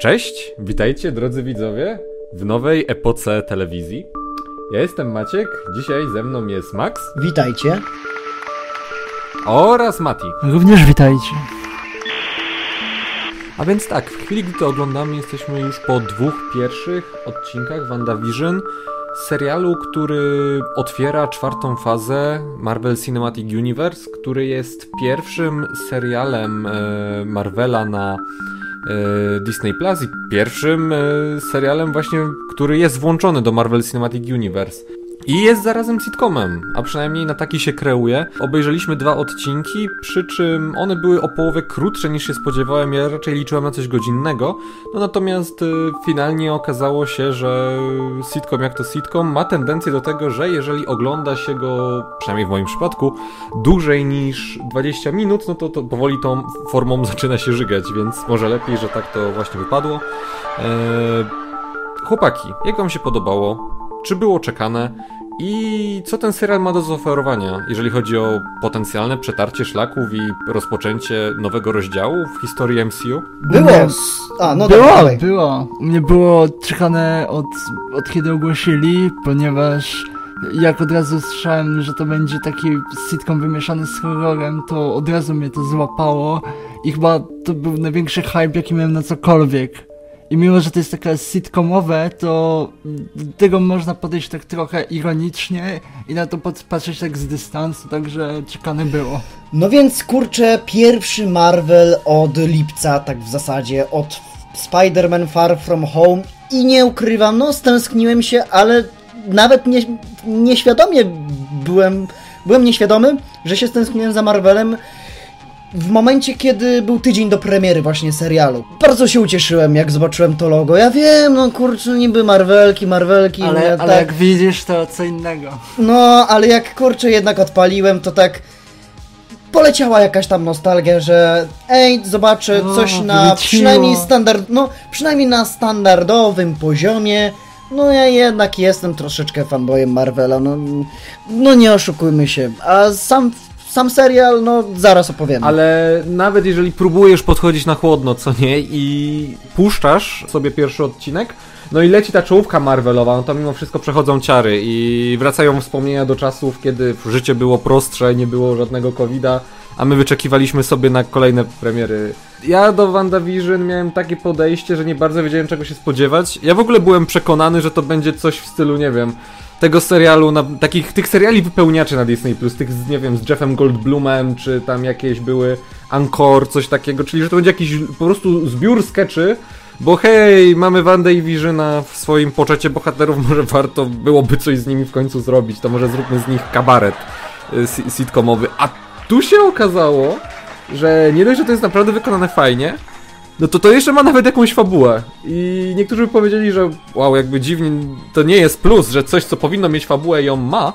Cześć, witajcie drodzy widzowie w nowej epoce telewizji. Ja jestem Maciek, dzisiaj ze mną jest Max Witajcie. oraz Mati. Również witajcie. A więc tak, w chwili gdy to oglądamy jesteśmy już po dwóch pierwszych odcinkach WandaVision, serialu, który otwiera czwartą fazę Marvel Cinematic Universe, który jest pierwszym serialem e, Marvela na Disney Plus i pierwszym e, serialem właśnie, który jest włączony do Marvel Cinematic Universe. I jest zarazem sitcomem, a przynajmniej na taki się kreuje. Obejrzeliśmy dwa odcinki, przy czym one były o połowę krótsze niż się spodziewałem. Ja raczej liczyłem na coś godzinnego. No natomiast y, finalnie okazało się, że sitcom jak to sitcom ma tendencję do tego, że jeżeli ogląda się go, przynajmniej w moim przypadku, dłużej niż 20 minut, no to, to powoli tą formą zaczyna się żygać, więc może lepiej, że tak to właśnie wypadło. Eee, chłopaki, jak wam się podobało? Czy było czekane? I co ten serial ma do zaoferowania, jeżeli chodzi o potencjalne przetarcie szlaków i rozpoczęcie nowego rozdziału w historii MCU? Było. A, no było, dalej. było. U mnie było czekane od, od kiedy ogłosili, ponieważ jak od razu słyszałem, że to będzie taki sitcom wymieszany z horrorem, to od razu mnie to złapało i chyba to był największy hype, jaki miałem na cokolwiek. I mimo, że to jest takie sitcomowe, to tego można podejść tak trochę ironicznie i na to pat- patrzeć tak z dystansu, także czekane było. No więc kurczę, pierwszy Marvel od lipca, tak w zasadzie, od Spider-Man Far From Home i nie ukrywam, no stęskniłem się, ale nawet nie, nieświadomie byłem, byłem nieświadomy, że się stęskniłem za Marvelem w momencie, kiedy był tydzień do premiery właśnie serialu. Bardzo się ucieszyłem, jak zobaczyłem to logo. Ja wiem, no kurczę, niby Marvelki, Marvelki, Ale, nie, ale tak. jak widzisz, to co innego. No, ale jak kurczę jednak odpaliłem, to tak poleciała jakaś tam nostalgia, że ej, zobaczę O, coś na przynajmniej standard, no, przynajmniej na standardowym poziomie. No ja jednak jestem troszeczkę fanboyem Marvela, no, no nie oszukujmy się. A sam, sam serial, no zaraz opowiem. Ale nawet jeżeli próbujesz podchodzić na chłodno, co nie, i puszczasz sobie pierwszy odcinek, no i leci ta czołówka Marvelowa, no to mimo wszystko przechodzą ciary i wracają wspomnienia do czasów, kiedy życie było prostsze, nie było żadnego covida, a my wyczekiwaliśmy sobie na kolejne premiery. Ja do WandaVision miałem takie podejście, że nie bardzo wiedziałem czego się spodziewać. Ja w ogóle byłem przekonany, że to będzie coś w stylu, nie wiem, tego serialu, na, takich tych seriali wypełniaczy na Disney Plus, tych z, nie wiem, z Jeffem Goldblumem, czy tam jakieś były Encore, coś takiego, czyli że to będzie jakiś po prostu zbiór skeczy, bo hej, mamy Wanda i Visiona w swoim poczecie bohaterów, może warto byłoby coś z nimi w końcu zrobić, to może zróbmy z nich kabaret y, si- sitcomowy, a tu się okazało, że nie dość, że to jest naprawdę wykonane fajnie, no to to jeszcze ma nawet jakąś fabułę. I niektórzy by powiedzieli, że wow, jakby dziwnie, to nie jest plus, że coś, co powinno mieć fabułę, ją ma.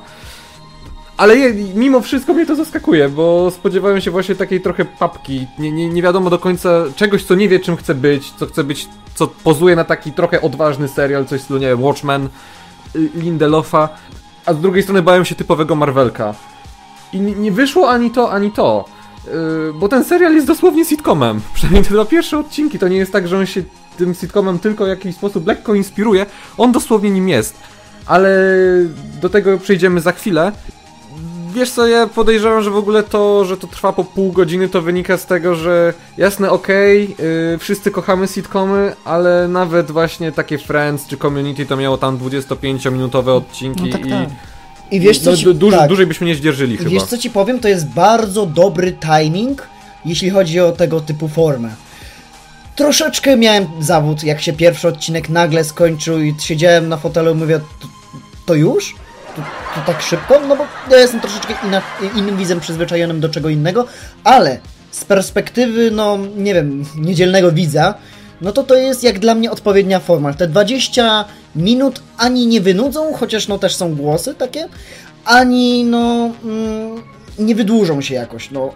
Ale je, mimo wszystko mnie to zaskakuje, bo spodziewałem się właśnie takiej trochę papki. Nie, nie, nie wiadomo do końca czegoś, co nie wie, czym chce być, co chce być, co pozuje na taki trochę odważny serial, coś stylu, nie wiem, Watchmen, y, Lindelofa. A z drugiej strony bałem się typowego Marvelka. I nie wyszło ani to, ani to. Yy, bo ten serial jest dosłownie sitcomem. Przynajmniej te dwa pierwsze odcinki. To nie jest tak, że on się tym sitcomem tylko w jakiś sposób lekko inspiruje. On dosłownie nim jest. Ale do tego przejdziemy za chwilę. Wiesz co, ja podejrzewam, że w ogóle to, że to trwa po pół godziny, to wynika z tego, że jasne, okej, yy, wszyscy kochamy sitcomy, ale nawet właśnie takie Friends czy Community to miało tam 25-minutowe odcinki No tak, tak. I wiesz co no, ci, duż, tak. dłużej byśmy nie zdzierżyli I chyba. wiesz co ci powiem, to jest bardzo dobry timing, jeśli chodzi o tego typu formę. Troszeczkę miałem zawód, jak się pierwszy odcinek nagle skończył i siedziałem na fotelu i mówię, to, to już? To, to tak szybko? No bo ja jestem troszeczkę inna, innym widzem przyzwyczajonym do czego innego, ale z perspektywy, no nie wiem, niedzielnego widza, no to to jest jak dla mnie odpowiednia forma. Te 20 minut ani nie wynudzą, chociaż no też są głosy takie, ani no mm, nie wydłużą się jakoś, no.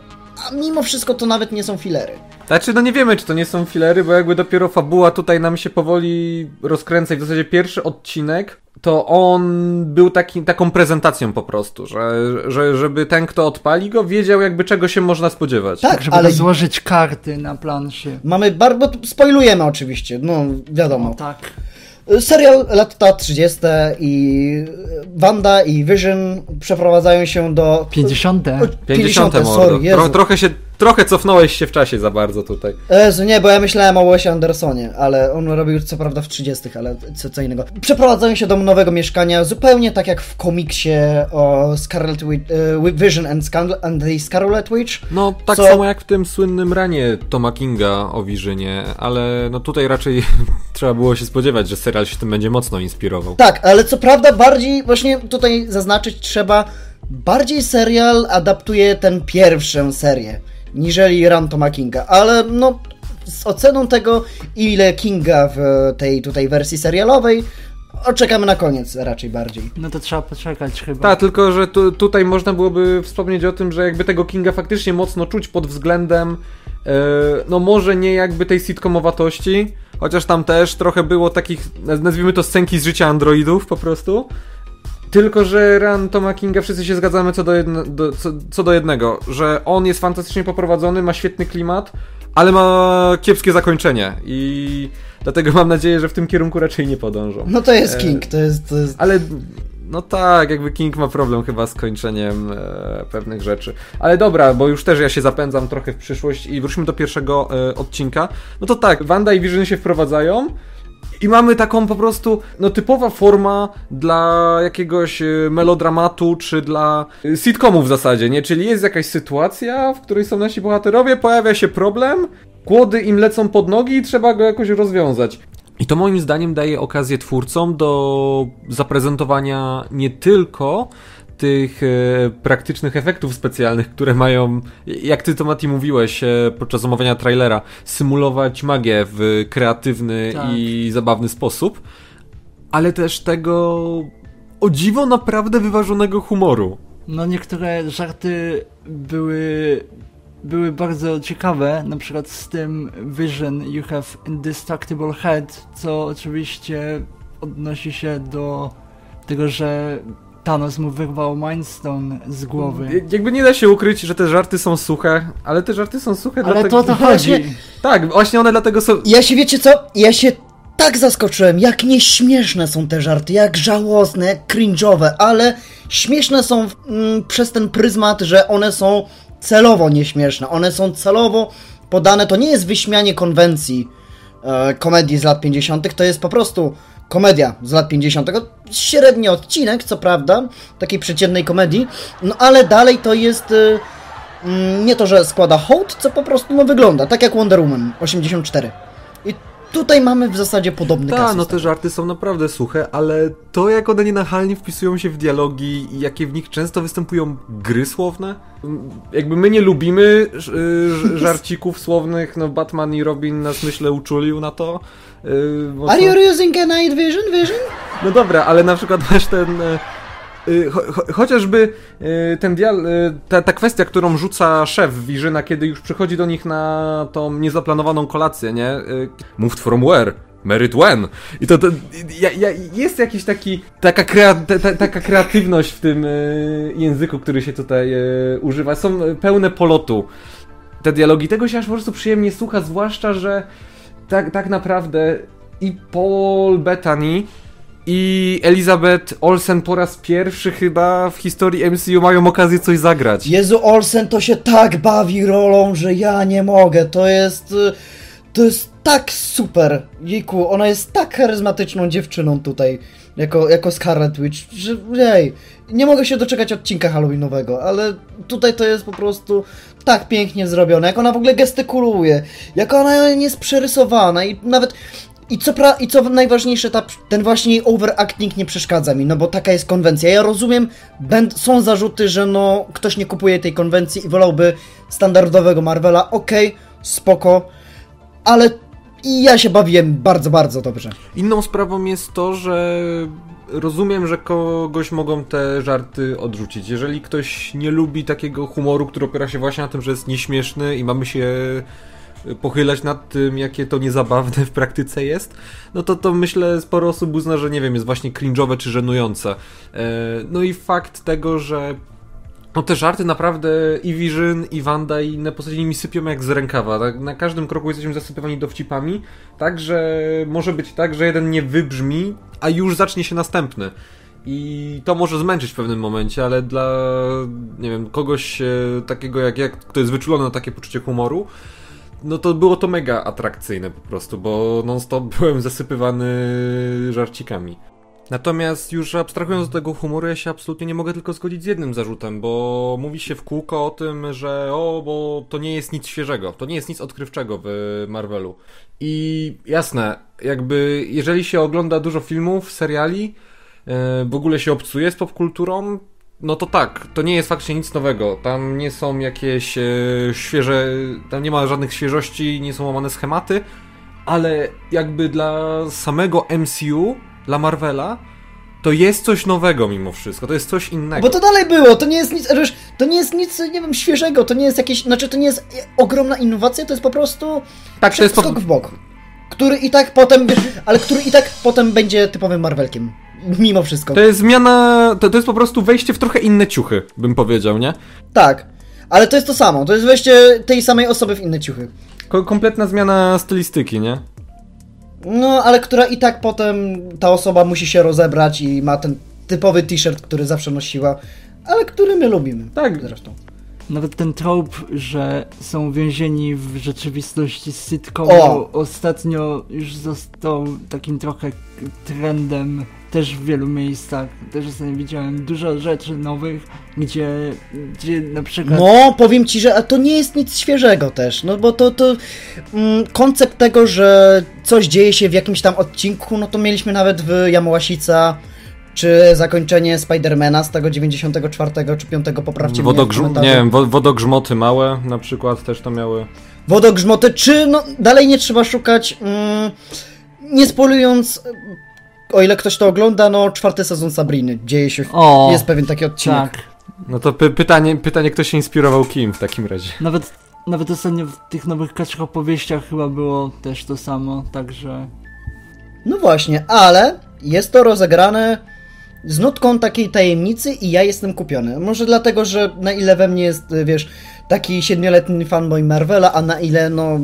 A mimo wszystko to nawet nie są filery. Znaczy, no nie wiemy, czy to nie są filery, bo jakby dopiero fabuła tutaj nam się powoli rozkręca i w zasadzie pierwszy odcinek to on był taki, taką prezentacją po prostu, że, że żeby ten, kto odpali go, wiedział jakby czego się można spodziewać. Tak, Żeby ale złożyć karty na planszy. mamy bardzo... Spoilujemy oczywiście, no wiadomo. Tak. Serial lata 30. i Wanda i Vision przeprowadzają się do... 50. O, 50 sorry. Tro, trochę się, trochę cofnąłeś się w czasie za bardzo tutaj. Jezu, nie, bo ja myślałem o Wesie Andersonie, ale on robił co prawda w 30., ale co, co innego. Przeprowadzają się do nowego mieszkania, zupełnie tak jak w komiksie o Scarlet Witch, e, Vision and, Scar- and the Scarlet Witch. No, tak Co- samo jak w tym słynnym ranie Toma Kinga o Visionie, ale no tutaj raczej trzeba było się spodziewać, że serial się tym będzie mocno inspirował. Tak, ale co prawda bardziej, właśnie tutaj zaznaczyć trzeba, bardziej serial adaptuje tę pierwszą serię, niżeli Run Toma Kinga, ale no z oceną tego, ile Kinga w tej tutaj wersji serialowej, oczekamy na koniec raczej bardziej. No to trzeba poczekać chyba. Tak, tylko że tu, tutaj można byłoby wspomnieć o tym, że jakby tego Kinga faktycznie mocno czuć pod względem, e, no może nie jakby tej sitcomowatości, chociaż tam też trochę było takich, naz- nazwijmy to scenki z życia androidów po prostu. Tylko, że Run Toma Kinga wszyscy się zgadzamy co do, jedno, do, co, co do jednego, że on jest fantastycznie poprowadzony, ma świetny klimat, ale ma kiepskie zakończenie i dlatego mam nadzieję, że w tym kierunku raczej nie podążą. No to jest E, King, to jest... To jest... Ale no tak, jakby King ma problem chyba z kończeniem e, pewnych rzeczy. Ale dobra, bo już też ja się zapędzam trochę w przyszłość i wróćmy do pierwszego e, odcinka. No to tak, Wanda i Vision się wprowadzają. I mamy taką po prostu, no typowa forma dla jakiegoś e, melodramatu, czy dla e, sitcomu w zasadzie, nie? Czyli jest jakaś sytuacja, w której są nasi bohaterowie, pojawia się problem, kłody im lecą pod nogi i trzeba go jakoś rozwiązać. I to moim zdaniem daje okazję twórcom do zaprezentowania nie tylko tych e, praktycznych efektów specjalnych, które mają, jak ty to Mati mówiłeś e, podczas omawiania trailera, symulować magię w kreatywny Tak. i zabawny sposób, ale też tego o dziwo naprawdę wyważonego humoru. No niektóre żarty były były bardzo ciekawe, na przykład z tym Vision You Have Indestructible Head, co oczywiście odnosi się do tego, że Thanos mu wyrwał Mindstone z głowy. Jak- Jakby nie da się ukryć, że te żarty są suche, ale te żarty są suche Ale dlatego... to o to Właśnie- chodzi. Tak, właśnie one dlatego są... Ja się, wiecie co? Ja się tak zaskoczyłem, jak nieśmieszne są te żarty, jak żałosne, jak cringe'owe, ale śmieszne są mm, przez ten pryzmat, że one są celowo nieśmieszne. One są celowo podane, to nie jest wyśmianie konwencji e, komedii z lat 50., to jest po prostu komedia z lat 50. Średni odcinek, co prawda, takiej przeciętnej komedii, no ale dalej to jest... E, mm, nie to, że składa hołd, co po prostu no, wygląda, tak jak Wonder Woman 84. Tutaj mamy w zasadzie podobny Tak, no te żarty są naprawdę suche, ale to jak one nienachalnie wpisują się w dialogi i jakie w nich często występują gry słowne. Jakby my nie lubimy y, żarcików słownych, no Batman i Robin nas myślę uczulił na to. y, bo Are to- you using a night vision, vision? No dobra, ale na przykład masz ten... y, cho, cho, chociażby y, ten dial, y, ta, ta kwestia, którą rzuca szef Wirzyna, kiedy już przychodzi do nich na tą niezaplanowaną kolację, nie? Moved from where? Married when? I to, to ja, ja, jest jakiś taki, taka, krea, ta, ta, taka kreatywność w tym języku, który się tutaj używa. Są pełne polotu te dialogi. Tego się aż po prostu przyjemnie słucha, zwłaszcza, że tak, tak naprawdę i Paul Bettany i Elizabeth Olsen po raz pierwszy chyba w historii MCU mają okazję coś zagrać. Jezu, Olsen to się tak bawi rolą, że ja nie mogę. To jest... y, To jest tak super. Jejku, ona jest tak charyzmatyczną dziewczyną tutaj. Jako, jako Scarlet Witch, że jej, nie mogę się doczekać odcinka Halloweenowego, ale tutaj to jest po prostu tak pięknie zrobione, jak ona w ogóle gestykuluje, jak ona jest przerysowana i nawet I co, pra- I co najważniejsze, ta, ten właśnie overacting nie przeszkadza mi, no bo taka jest konwencja. Ja rozumiem, będ- są zarzuty, że no ktoś nie kupuje tej konwencji i wolałby standardowego Marvela. Okej, spoko, ale ja się bawiłem bardzo, bardzo dobrze. Inną sprawą jest to, że rozumiem, że kogoś mogą te żarty odrzucić. Jeżeli ktoś nie lubi takiego humoru, który opiera się właśnie na tym, że jest nieśmieszny i mamy się pochylać nad tym, jakie to niezabawne w praktyce jest, no to to myślę sporo osób uzna, że nie wiem, jest właśnie cringe'owe czy żenujące. E, no i fakt tego, że no te żarty naprawdę i Vision, i Wanda, i inne postaci mi sypią jak z rękawa. Tak, na każdym kroku jesteśmy zasypywani dowcipami, tak, że może być tak, że jeden nie wybrzmi, a już zacznie się następny. I to może zmęczyć w pewnym momencie, ale dla, nie wiem, kogoś e, takiego jak ja, kto jest wyczulony na takie poczucie humoru, no to było to mega atrakcyjne po prostu, bo non-stop byłem zasypywany żarcikami. Natomiast już abstrahując od tego humoru, ja się absolutnie nie mogę tylko zgodzić z jednym zarzutem, bo mówi się w kółko o tym, że o, bo to nie jest nic świeżego, to nie jest nic odkrywczego w Marvelu. I jasne, jakby jeżeli się ogląda dużo filmów, seriali, e, w ogóle się obcuje z popkulturą, no to tak, to nie jest faktycznie nic nowego. Tam nie są jakieś e, świeże, tam nie ma żadnych świeżości, nie są łamane schematy, ale jakby dla samego MCU dla Marvela, to jest coś nowego mimo wszystko, to jest coś innego. Bo to dalej było, to nie jest nic, to nie jest nic, nie wiem, świeżego, to nie jest jakieś, znaczy to nie jest ogromna innowacja, to jest po prostu tak, to jest skok po... w bok. Który i tak potem, ale który i tak potem będzie typowym Marvelkiem. Mimo wszystko. To jest zmiana, to, to jest po prostu wejście w trochę inne ciuchy, bym powiedział, nie? Tak, ale to jest to samo, to jest wejście tej samej osoby w inne ciuchy. Ko kompletna zmiana stylistyki, nie? No, ale która i tak potem ta osoba musi się rozebrać i ma ten typowy t-shirt, który zawsze nosiła, ale który my lubimy. Tak. Zresztą. Nawet ten trop, że są więzieni w rzeczywistości z sitcomu, ostatnio już został takim trochę trendem też w wielu miejscach. Też ostatnio widziałem dużo rzeczy nowych, gdzie, gdzie na przykład... No, powiem ci, że to nie jest nic świeżego też, no bo to, to mm, koncept tego, że coś dzieje się w jakimś tam odcinku, no to mieliśmy nawet w Jamołasica czy zakończenie Spidermana z tego 94 czy 5 poprawcie Wodogrzm Nie wiem, wodogrzmoty małe na przykład też to miały. Wodogrzmoty, czy no dalej nie trzeba szukać, mm, nie spolując o ile ktoś to ogląda, no czwarty sezon Sabriny dzieje się, o, jest pewien taki odcinek. Tak. No to py pytanie, pytanie, kto się inspirował kim w takim razie? Nawet, nawet ostatnio w tych nowych kaczych opowieściach chyba było też to samo, także... No właśnie, ale jest to rozegrane z nutką takiej tajemnicy i ja jestem kupiony. Może dlatego, że na ile we mnie jest, wiesz, taki siedmioletni fanboy Marvela, a na ile, no,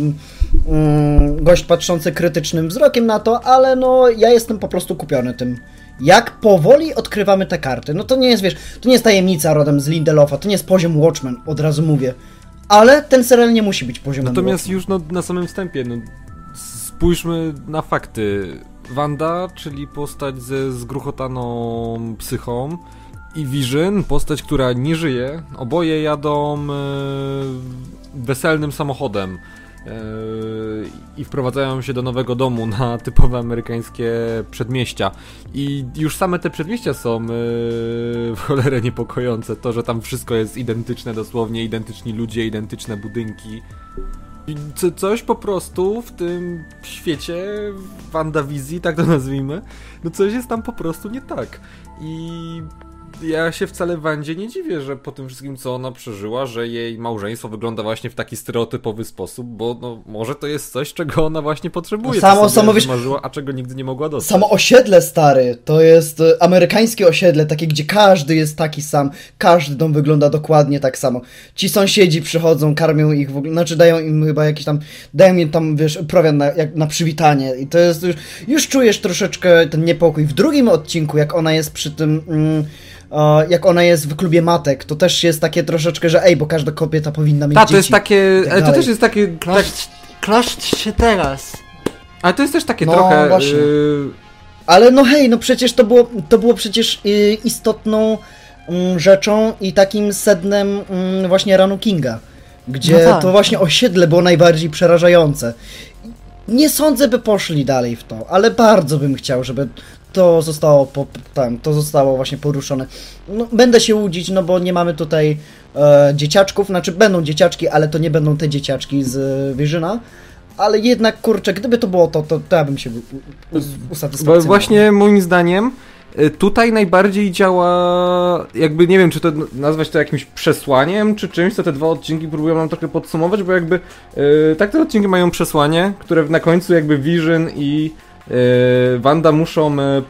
mm, gość patrzący krytycznym wzrokiem na to, ale no, ja jestem po prostu kupiony tym. Jak powoli odkrywamy te karty. No to nie jest, wiesz, to nie jest tajemnica rodem z Lindelofa, to nie jest poziom Watchmen, od razu mówię. Ale ten serial nie musi być poziomem Natomiast Watchmen. już no, na samym wstępie, no, spójrzmy na fakty. Wanda, czyli postać ze zgruchotaną psychą, i Vision, postać, która nie żyje. Oboje jadą e, weselnym samochodem e, i wprowadzają się do nowego domu na typowe amerykańskie przedmieścia. I już same te przedmieścia są e, w cholerę niepokojące. To, że tam wszystko jest identyczne, dosłownie identyczni ludzie, identyczne budynki. Co, coś po prostu w tym świecie WandaVizji, tak to nazwijmy, no coś jest tam po prostu nie tak. I ja się wcale Wandzie nie dziwię, że po tym wszystkim, co ona przeżyła, że jej małżeństwo wygląda właśnie w taki stereotypowy sposób, bo no, może to jest coś, czego ona właśnie potrzebuje. No samo, samo wiesz, marzyła, a czego nigdy nie mogła dostać. Samo osiedle stary, to jest e, amerykańskie osiedle, takie, gdzie każdy jest taki sam, każdy dom wygląda dokładnie tak samo. Ci sąsiedzi przychodzą, karmią ich w ogóle, znaczy dają im chyba jakiś tam, dają im tam, wiesz, prowiant na, jak, na przywitanie i to jest już, już czujesz troszeczkę ten niepokój. W drugim odcinku, jak ona jest przy tym... Mm, jak ona jest w klubie matek, to też jest takie troszeczkę, że ej, bo każda kobieta powinna mieć Ta, to jest takie, tak to też jest takie... Klaszcz, tak... klaszcz się teraz. Ale to jest też takie no, trochę... Właśnie. Y... Ale no hej, no przecież to było, to było przecież y, istotną mm, rzeczą i takim sednem mm, właśnie ranu Kinga, gdzie no tak. to właśnie osiedle było najbardziej przerażające. Nie sądzę, by poszli dalej w to, ale bardzo bym chciał, żeby to zostało, po, tam, to zostało właśnie poruszone. No, będę się łudzić, no bo nie mamy tutaj e, dzieciaczków, znaczy będą dzieciaczki, ale to nie będą te dzieciaczki z e, Wyżyna. Ale jednak, kurczę, gdyby to było to, to, to ja bym się usatysfakcjonował. Właśnie moim zdaniem y, tutaj najbardziej działa, jakby nie wiem, czy to nazwać to jakimś przesłaniem, czy czymś, co te dwa odcinki próbują nam trochę podsumować, bo jakby y, tak te odcinki mają przesłanie, które na końcu jakby Vision i Wanda muszą y,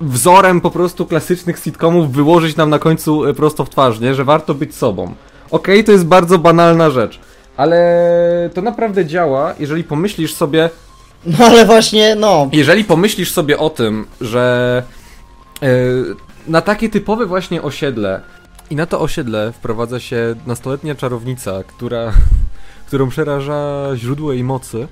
wzorem po prostu klasycznych sitcomów wyłożyć nam na końcu y, prosto w twarz, nie? Że warto być sobą. Okej, to jest bardzo banalna rzecz, ale to naprawdę działa, jeżeli pomyślisz sobie, No ale właśnie, no. jeżeli pomyślisz sobie o tym, że e, na takie typowe właśnie osiedle i na to osiedle wprowadza się nastoletnia czarownica, która, którą przeraża źródło jej mocy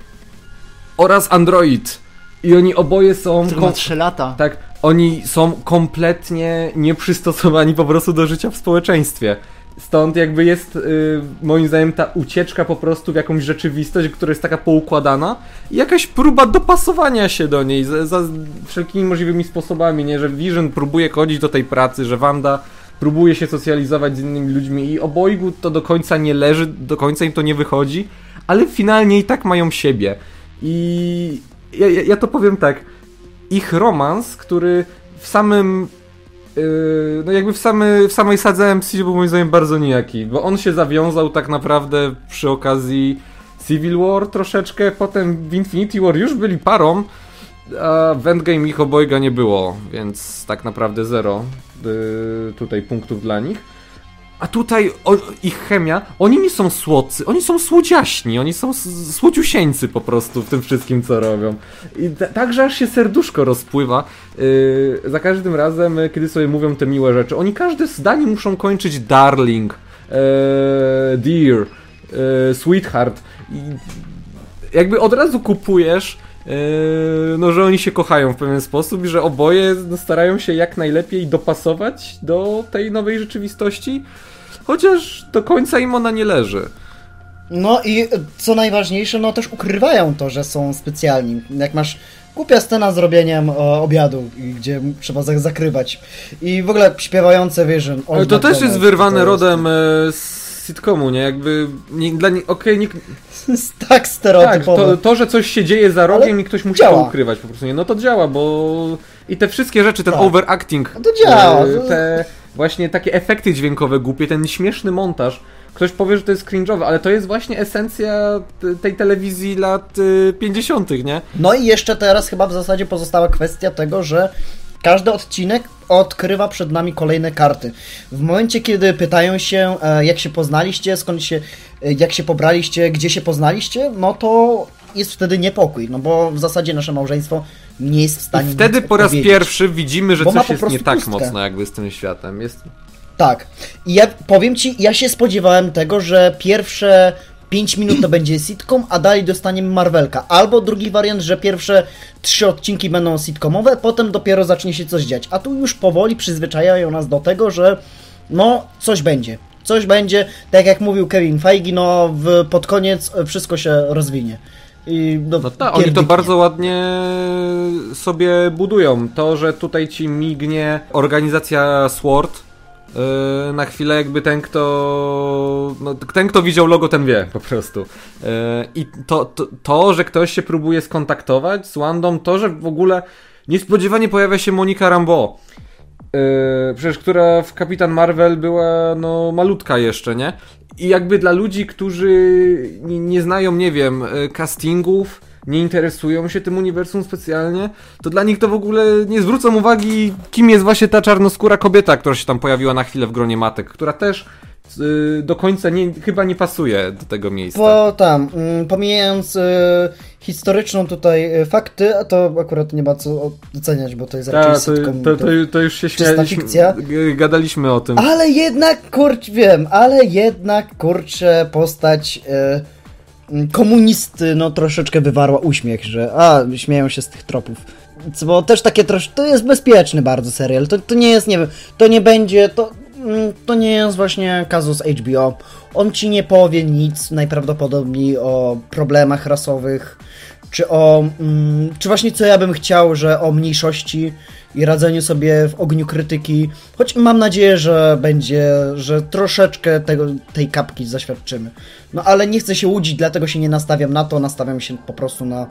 oraz android. I oni oboje są... Który kom- ma 3 lata. tak, oni są kompletnie nieprzystosowani po prostu do życia w społeczeństwie. Stąd jakby jest y, moim zdaniem ta ucieczka po prostu w jakąś rzeczywistość, która jest taka poukładana i jakaś próba dopasowania się do niej za, za wszelkimi możliwymi sposobami, nie? Że Vision próbuje chodzić do tej pracy, że Wanda próbuje się socjalizować z innymi ludźmi i obojgu to do końca nie leży, do końca im to nie wychodzi, ale finalnie i tak mają siebie. I ja, ja, to powiem tak, ich romans, który w samym Yy, no jakby w, samy, w samej sadze MC był moim zdaniem bardzo nijaki, bo on się zawiązał tak naprawdę przy okazji Civil War troszeczkę, potem w Infinity War już byli parą, a w Endgame ich obojga nie było, więc tak naprawdę zero yy, tutaj punktów dla nich. A tutaj o, ich chemia, oni nie są słodcy, oni są słodziaśni, oni są słodziusieńcy po prostu w tym wszystkim, co robią. I ta, także aż się serduszko rozpływa yy, za każdym razem, yy, kiedy sobie mówią te miłe rzeczy. Oni każde zdanie muszą kończyć darling, yy, dear, yy, sweetheart. I jakby od razu kupujesz, yy, no, że oni się kochają w pewien sposób i że oboje starają się jak najlepiej dopasować do tej nowej rzeczywistości, chociaż do końca im ona nie leży. No i co najważniejsze, no też ukrywają to, że są specjalni. Jak masz głupia scena z robieniem e, obiadu, gdzie trzeba za- zakrywać. I w ogóle śpiewające Vision. Ale to też jest wyrwane rodem e, z sitcomu, nie? Jakby, nie, dla nie, okej, nikt, jest tak tak, stereotypowe. to, to, że coś się dzieje za rogiem i ktoś musi to działa. ukrywać po prostu, nie? No to działa, bo i te wszystkie rzeczy, ten Tak. overacting, No to działa. e, te właśnie takie efekty dźwiękowe głupie, ten śmieszny montaż, ktoś powie, że to jest cringe'owe, ale to jest właśnie esencja tej telewizji lat y, 50., nie? No i jeszcze teraz chyba w zasadzie pozostała kwestia tego, że każdy odcinek odkrywa przed nami kolejne karty. W momencie, kiedy pytają się, e, jak się poznaliście, skąd się, e, jak się pobraliście, gdzie się poznaliście, no to jest wtedy niepokój, no bo w zasadzie nasze małżeństwo nie jest w I stanie wtedy nic po raz pierwszy widzimy, że coś jest nie tak pustkę. mocno jakby z tym światem. Jest Tak. I ja powiem ci, ja się spodziewałem tego, że pierwsze 5 minut to będzie sitcom, a dalej dostaniemy Marvelka. Albo drugi wariant, że pierwsze trzy odcinki będą sitcomowe, potem dopiero zacznie się coś dziać. A tu już powoli przyzwyczajają nas do tego, że no, coś będzie. Coś będzie, tak jak mówił Kevin Feige, no w, pod koniec wszystko się rozwinie. I, no, No tak, oni to bardzo ładnie sobie budują. To, że tutaj ci mignie organizacja SWORD, yy, na chwilę jakby ten, kto no, ten, kto widział logo, ten wie po prostu. Yy, I to, to, to, że ktoś się próbuje skontaktować z Wandą, to, że w ogóle niespodziewanie pojawia się Monika Rambeau. Yy, przecież która w Kapitan Marvel była no malutka jeszcze, nie? I jakby dla ludzi, którzy nie, znają, nie wiem, yy, castingów, nie interesują się tym uniwersum specjalnie, to dla nich to w ogóle nie zwrócą uwagi, kim jest właśnie ta czarnoskóra kobieta, która się tam pojawiła na chwilę w gronie matek, która też do końca nie, chyba nie pasuje do tego miejsca. Po tam, mm, pomijając y, historyczną tutaj y, fakty, a to akurat nie ma co doceniać, bo to jest raczej Ta, to, sitcom. to, to, to już się śmialiśmy, fikcja. gadaliśmy o tym. Ale jednak, kurcz, wiem, ale jednak, kurczę, postać y, mm, komunisty, no troszeczkę wywarła uśmiech, że a, śmieją się z tych tropów. Bo też takie trosz... To jest bezpieczny bardzo serial, to, to nie jest, nie wiem, to nie będzie, to, to nie jest właśnie kazus HBO. On ci nie powie nic najprawdopodobniej o problemach rasowych, czy o, mm, czy właśnie co ja bym chciał, że o mniejszości i radzeniu sobie w ogniu krytyki, choć mam nadzieję, że będzie, że troszeczkę tego, tej kapki zaświadczymy. No ale nie chcę się łudzić, dlatego się nie nastawiam na to, nastawiam się po prostu na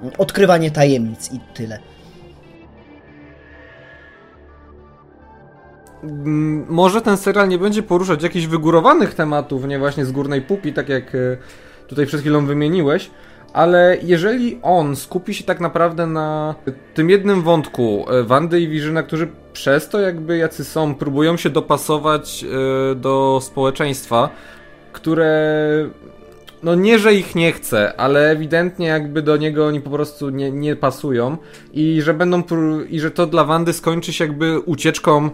mm, odkrywanie tajemnic i tyle. Może ten serial nie będzie poruszać jakichś wygórowanych tematów, nie właśnie z górnej półki, tak jak e, tutaj przed chwilą wymieniłeś, ale jeżeli on skupi się tak naprawdę na tym jednym wątku e, Wandy i Wirzyna, którzy przez to jakby jacy są, próbują się dopasować e, do społeczeństwa, które no nie, że ich nie chce, ale ewidentnie jakby do niego oni po prostu nie, nie pasują i że będą i że to dla Wandy skończy się jakby ucieczką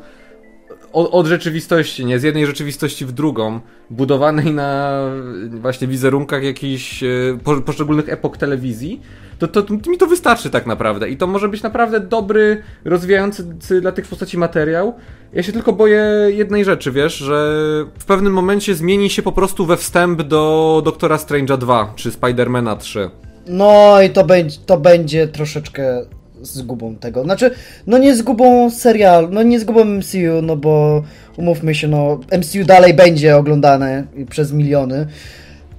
od, od rzeczywistości, nie? Z jednej rzeczywistości w drugą, budowanej na właśnie wizerunkach jakichś e, po, poszczególnych epok telewizji, to, to, to mi to wystarczy tak naprawdę. I to może być naprawdę dobry, rozwijający dla tych postaci materiał. Ja się tylko boję jednej rzeczy, wiesz, że w pewnym momencie zmieni się po prostu we wstęp do Doktora Strange'a 2 czy Spidermana 3. No i to będzie, to będzie troszeczkę zgubą tego. Znaczy, no nie zgubą serial, no nie zgubą MCU, no bo umówmy się, no MCU dalej będzie oglądane przez miliony,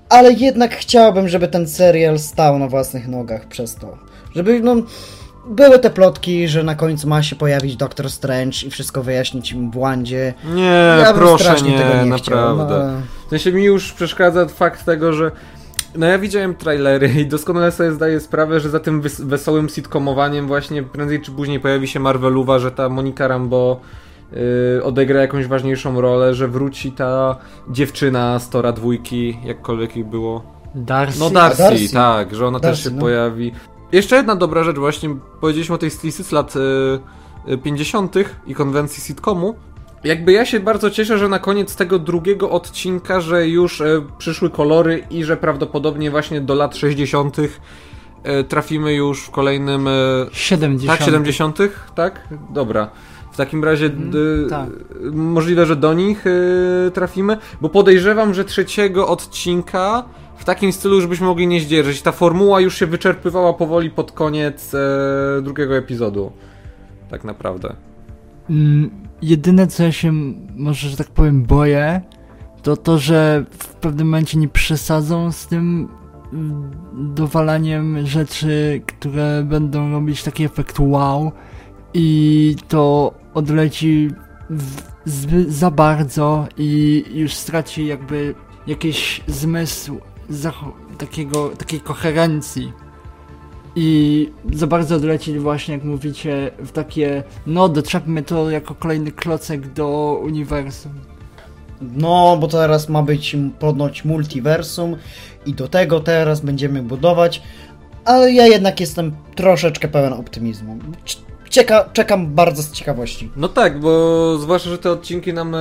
ale jednak chciałbym, żeby ten serial stał na własnych nogach przez to. Żeby, no, były te plotki, że na końcu ma się pojawić Doctor Strange i wszystko wyjaśnić im w Wandzie. Nie, Ja bym proszę nie, tego nie naprawdę. chciał, no. W sensie mi już przeszkadza fakt tego, że no ja widziałem trailery i doskonale sobie zdaję sprawę, że za tym wesołym sitcomowaniem właśnie prędzej czy później pojawi się Marveluwa, że ta Monika Rambo yy, odegra jakąś ważniejszą rolę, że wróci ta dziewczyna z Tora dwójki, jakkolwiek jej było. Darcy. No Darcy, Darcy. tak, że ona też Darcy, się no. pojawi. Jeszcze jedna dobra rzecz, właśnie powiedzieliśmy o tej stlisty z lat y, y, 50. i konwencji sitcomu. Jakby ja się bardzo cieszę, że na koniec tego drugiego odcinka, że już y, przyszły kolory i że prawdopodobnie właśnie do lat 60. y, trafimy już w kolejnym. Y, 70. tak, 70. Tak? Dobra. W takim razie y, tak. możliwe, że do nich y, trafimy, bo podejrzewam, że trzeciego odcinka w takim stylu, żebyśmy mogli nie zdzierżyć. Ta formuła już się wyczerpywała powoli pod koniec e, drugiego epizodu. Tak naprawdę. Mm, jedyne co ja się może, że tak powiem, boję, to to, że w pewnym momencie nie przesadzą z tym mm, dowalaniem rzeczy, które będą robić taki efekt wow i to odleci za bardzo i już straci jakby jakiś zmysł takiego, takiej koherencji. I za bardzo odlecieli właśnie, jak mówicie, w takie, no doczepmy to jako kolejny klocek do uniwersum. No, bo teraz ma być ponoć multiversum i do tego teraz będziemy budować, ale ja jednak jestem troszeczkę pełen optymizmu. Cieka czekam bardzo z ciekawości. No tak, bo zwłaszcza, że te odcinki nam e,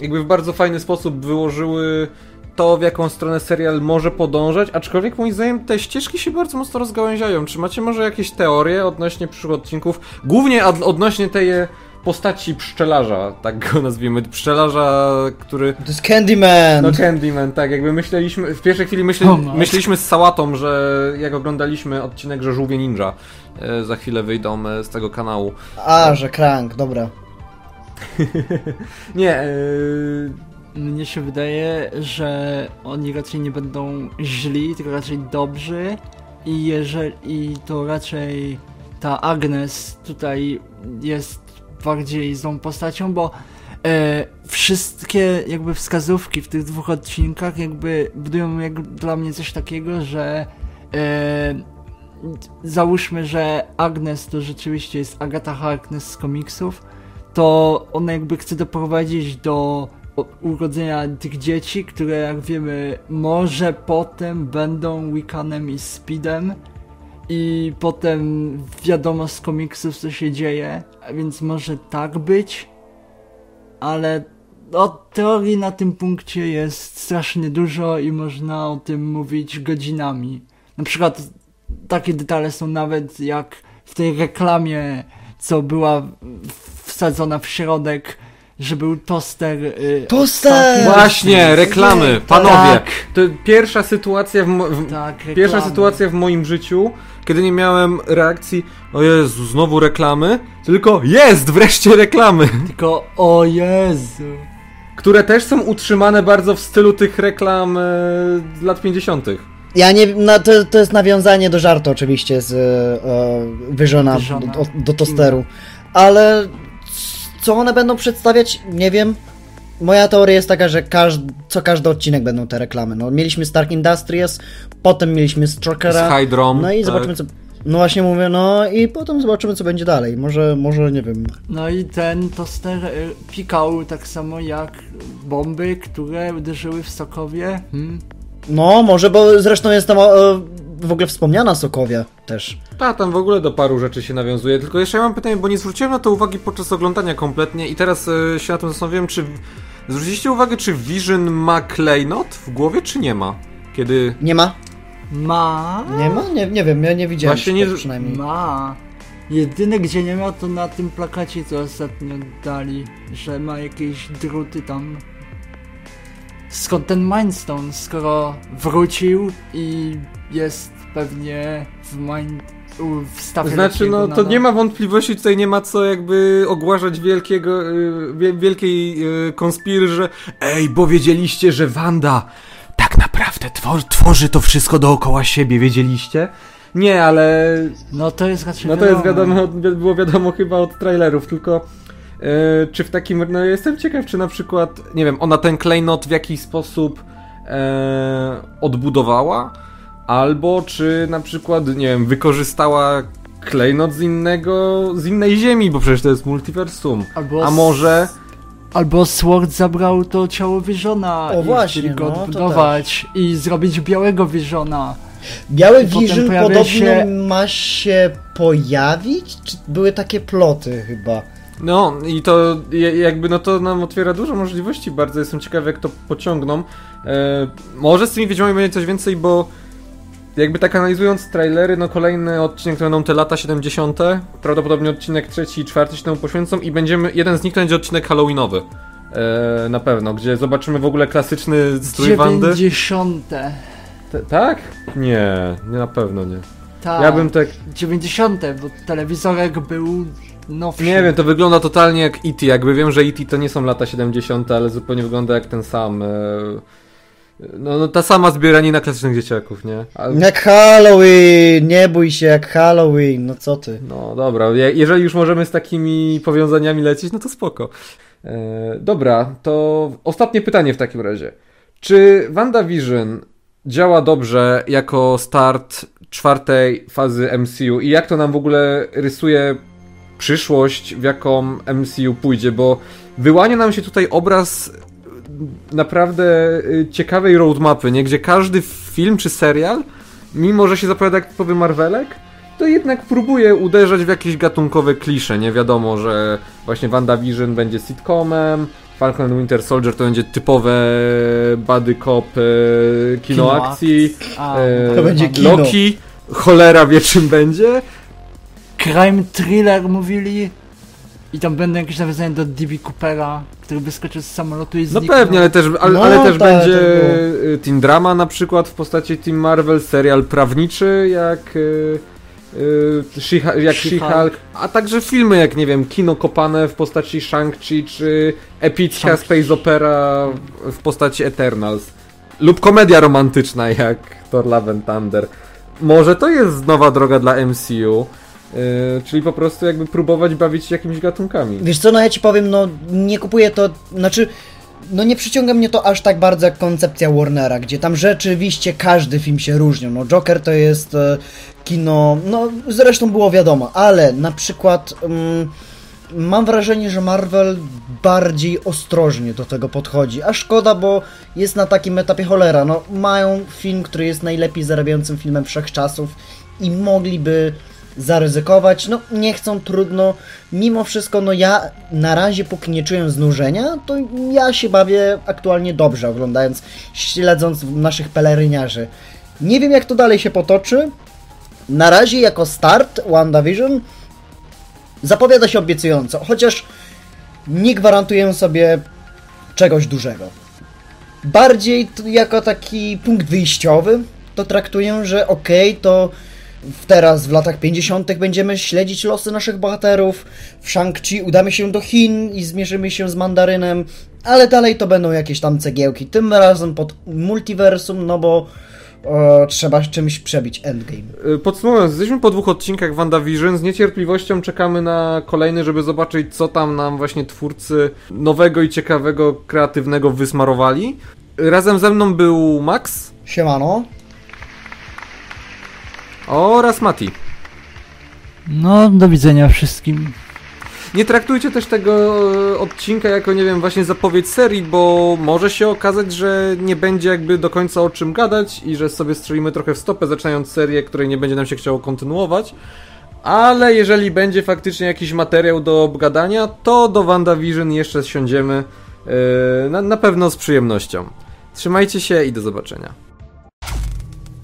jakby w bardzo fajny sposób wyłożyły to, w jaką stronę serial może podążać, aczkolwiek moim zdaniem te ścieżki się bardzo mocno rozgałęziają. Czy macie może jakieś teorie odnośnie przyszłych odcinków? Głównie ad- odnośnie tej e, postaci pszczelarza, tak go nazwijmy. Pszczelarza, który... To jest Candyman! No Candyman, tak, jakby myśleliśmy, w pierwszej chwili myśli, O, no. myśleliśmy z sałatą, że jak oglądaliśmy odcinek, że żółwie ninja e, za chwilę wyjdą e, z tego kanału. A, że Krank, dobra. Nie, e, Mnie się wydaje, że oni raczej nie będą źli, tylko raczej dobrzy. I jeżeli to raczej ta Agnes tutaj jest bardziej złą postacią, bo e, wszystkie jakby wskazówki w tych dwóch odcinkach jakby budują jak dla mnie coś takiego, że e, załóżmy, że Agnes to rzeczywiście jest Agatha Harkness z komiksów, to ona jakby chce doprowadzić do urodzenia tych dzieci, które jak wiemy może potem będą Wiccanem i Speedem i potem wiadomo z komiksów co się dzieje, a więc może tak być, ale no, teorii na tym punkcie jest strasznie dużo i można o tym mówić godzinami. Na przykład takie detale są nawet jak w tej reklamie, co była wsadzona w środek, że był toster. Y, Toster! ostatni- Właśnie, reklamy, Tak. panowie. To pierwsza sytuacja w, mo- w Tak, pierwsza sytuacja w moim życiu, kiedy nie miałem reakcji, o Jezu, znowu reklamy, tylko jest wreszcie reklamy, Tylko, o Jezu. które też są utrzymane bardzo w stylu tych reklam e, z lat 50. Ja nie no, to, to jest nawiązanie do żartu oczywiście z e, Wyżona Wyżona. do, do tosteru. Ale c- co one będą przedstawiać, nie wiem. Moja teoria jest taka, że każd- co każdy odcinek będą te reklamy. No, mieliśmy Stark Industries, potem mieliśmy Strokera. Z Hydrom, No i tak. zobaczymy, co. No właśnie mówię, no i potem zobaczymy, co będzie dalej. Może, może nie wiem. No i ten toster y, pikał tak samo jak bomby, które uderzyły w Sokowie. Hmm? No, może, bo zresztą jest tam e, w ogóle wspomniana Sokowie też. Ta, tam w ogóle do paru rzeczy się nawiązuje. Tylko jeszcze ja mam pytanie, bo nie zwróciłem na to uwagi podczas oglądania kompletnie i teraz e, się na tym zastanowiłem, czy zwróciliście uwagę, czy Vision ma klejnot w głowie, czy nie ma? Kiedy... Nie ma? Ma. Nie ma? Nie, nie wiem, ja nie widziałem Właśnie tak nie- przynajmniej. Ma. Jedyne gdzie nie ma to na tym plakacie co ostatnio dali, że ma jakieś druty tam. Skąd ten Mindstone, skoro wrócił i jest pewnie w Mind... u- w stawie Znaczy, no to nie ma wątpliwości, tutaj nie ma co jakby ogłaszać wielkiego, y, wie, wielkiej y, konspiry, że ej, bo wiedzieliście, że Wanda tak naprawdę twor tworzy to wszystko dookoła siebie, wiedzieliście? Nie, ale No to jest raczej No to jest wiadomo, było wiadomo chyba od trailerów, tylko e, czy w takim, no jestem ciekaw, czy na przykład, nie wiem, ona ten klejnot w jakiś sposób e, odbudowała, albo czy na przykład, nie wiem, wykorzystała klejnot z innego, z innej ziemi, bo przecież to jest multiversum. Albo A może, Albo Sword zabrał to ciało Visiona O i właśnie, chcieli go no, odbudować i zrobić białego Visiona. Biały pojawia podobno się- ma się pojawić? Czy były takie ploty chyba? No i to jakby, no to nam otwiera dużo możliwości, bardzo jestem ciekaw, jak to pociągną. E, może z tymi Wiedźmami będzie coś więcej, bo jakby tak analizując trailery, no kolejny odcinek to będą te lata 70. Prawdopodobnie odcinek trzeci i czwarty się temu poświęcą i będziemy, jeden z nich to będzie odcinek halloweenowy. E, na pewno, gdzie zobaczymy w ogóle klasyczny strój Wandy. 90. Te- tak? Nie, nie na pewno nie. Tak. Ja bym tak, 90, bo telewizorek był nowszy. nie wiem, to wygląda totalnie jak E.T. Jakby wiem, że E.T. to nie są lata 70., ale zupełnie wygląda jak ten sam. E, no, no ta sama zbieranina klasycznych dzieciaków, nie? A, Jak Halloween! Nie bój się, jak Halloween, no co ty? No dobra, je, jeżeli już możemy z takimi powiązaniami lecieć, no to spoko. E, dobra, to ostatnie pytanie w takim razie. Czy WandaVision działa dobrze jako start czwartej fazy MCU i jak to nam w ogóle rysuje przyszłość, w jaką MCU pójdzie, bo wyłania nam się tutaj obraz naprawdę y, ciekawej roadmapy, nie? Gdzie każdy film czy serial, mimo że się zapowiada jak typowy Marvelek, to jednak próbuje uderzać w jakieś gatunkowe klisze, nie wiadomo, że właśnie WandaVision będzie sitcomem, Falcon and Winter Soldier to będzie typowe buddy cop e, kino, Kino akcji, A, e, To będzie kino. Loki, cholera wie czym będzie. Crime thriller mówili. I tam będą jakieś nawiązania do D.B. Coopera, który wyskoczył z samolotu i No zniknął. pewnie, ale też, ale, No, ale też tak, będzie tak y, Team Drama na przykład w postaci Team Marvel, serial prawniczy jak y, y, She- jak She-Hulk. A także filmy jak, nie wiem, kino kopane w postaci Shang-Chi, czy epicka space opera w postaci Eternals. Lub komedia romantyczna jak Thor Love and Thunder. Może to jest nowa droga dla MCU, y, czyli po prostu jakby próbować bawić się jakimiś gatunkami. Wiesz co, no ja ci powiem, no nie kupuję to, znaczy, no nie przyciąga mnie to aż tak bardzo jak koncepcja Warnera, gdzie tam rzeczywiście każdy film się różnił. No Joker to jest e, kino, no zresztą było wiadomo, ale na przykład mm, mam wrażenie, że Marvel bardziej ostrożnie do tego podchodzi, a szkoda, bo jest na takim etapie cholera. No mają film, który jest najlepiej zarabiającym filmem wszechczasów i mogliby zaryzykować. No, nie chcą, trudno. Mimo wszystko, no ja na razie, póki nie czuję znużenia, to ja się bawię aktualnie dobrze, oglądając, śledząc naszych peleryniarzy. Nie wiem, jak to dalej się potoczy. Na razie, jako start WandaVision zapowiada się obiecująco, chociaż nie gwarantuję sobie czegoś dużego. Bardziej jako taki punkt wyjściowy to traktuję, że okej, to w- teraz w latach 50. będziemy śledzić losy naszych bohaterów. W Shang-Chi udamy się do Chin i zmierzymy się z Mandarynem, ale dalej to będą jakieś tam cegiełki. Tym razem pod multiversum, no bo o, trzeba czymś przebić endgame. Y, Podsumowując, jesteśmy po dwóch odcinkach WandaVision, z niecierpliwością czekamy na kolejny, żeby zobaczyć, co tam nam właśnie twórcy nowego i ciekawego, kreatywnego wysmarowali. Razem ze mną był Max Siemano. Oraz Mati. No, do widzenia wszystkim. Nie traktujcie też tego e, odcinka jako, nie wiem, właśnie zapowiedź serii, bo może się okazać, że nie będzie jakby do końca o czym gadać i że sobie strzelimy trochę w stopę, zaczynając serię, której nie będzie nam się chciało kontynuować. Ale jeżeli będzie faktycznie jakiś materiał do obgadania, to do WandaVision jeszcze siądziemy. e, na, na pewno z przyjemnością. Trzymajcie się i do zobaczenia.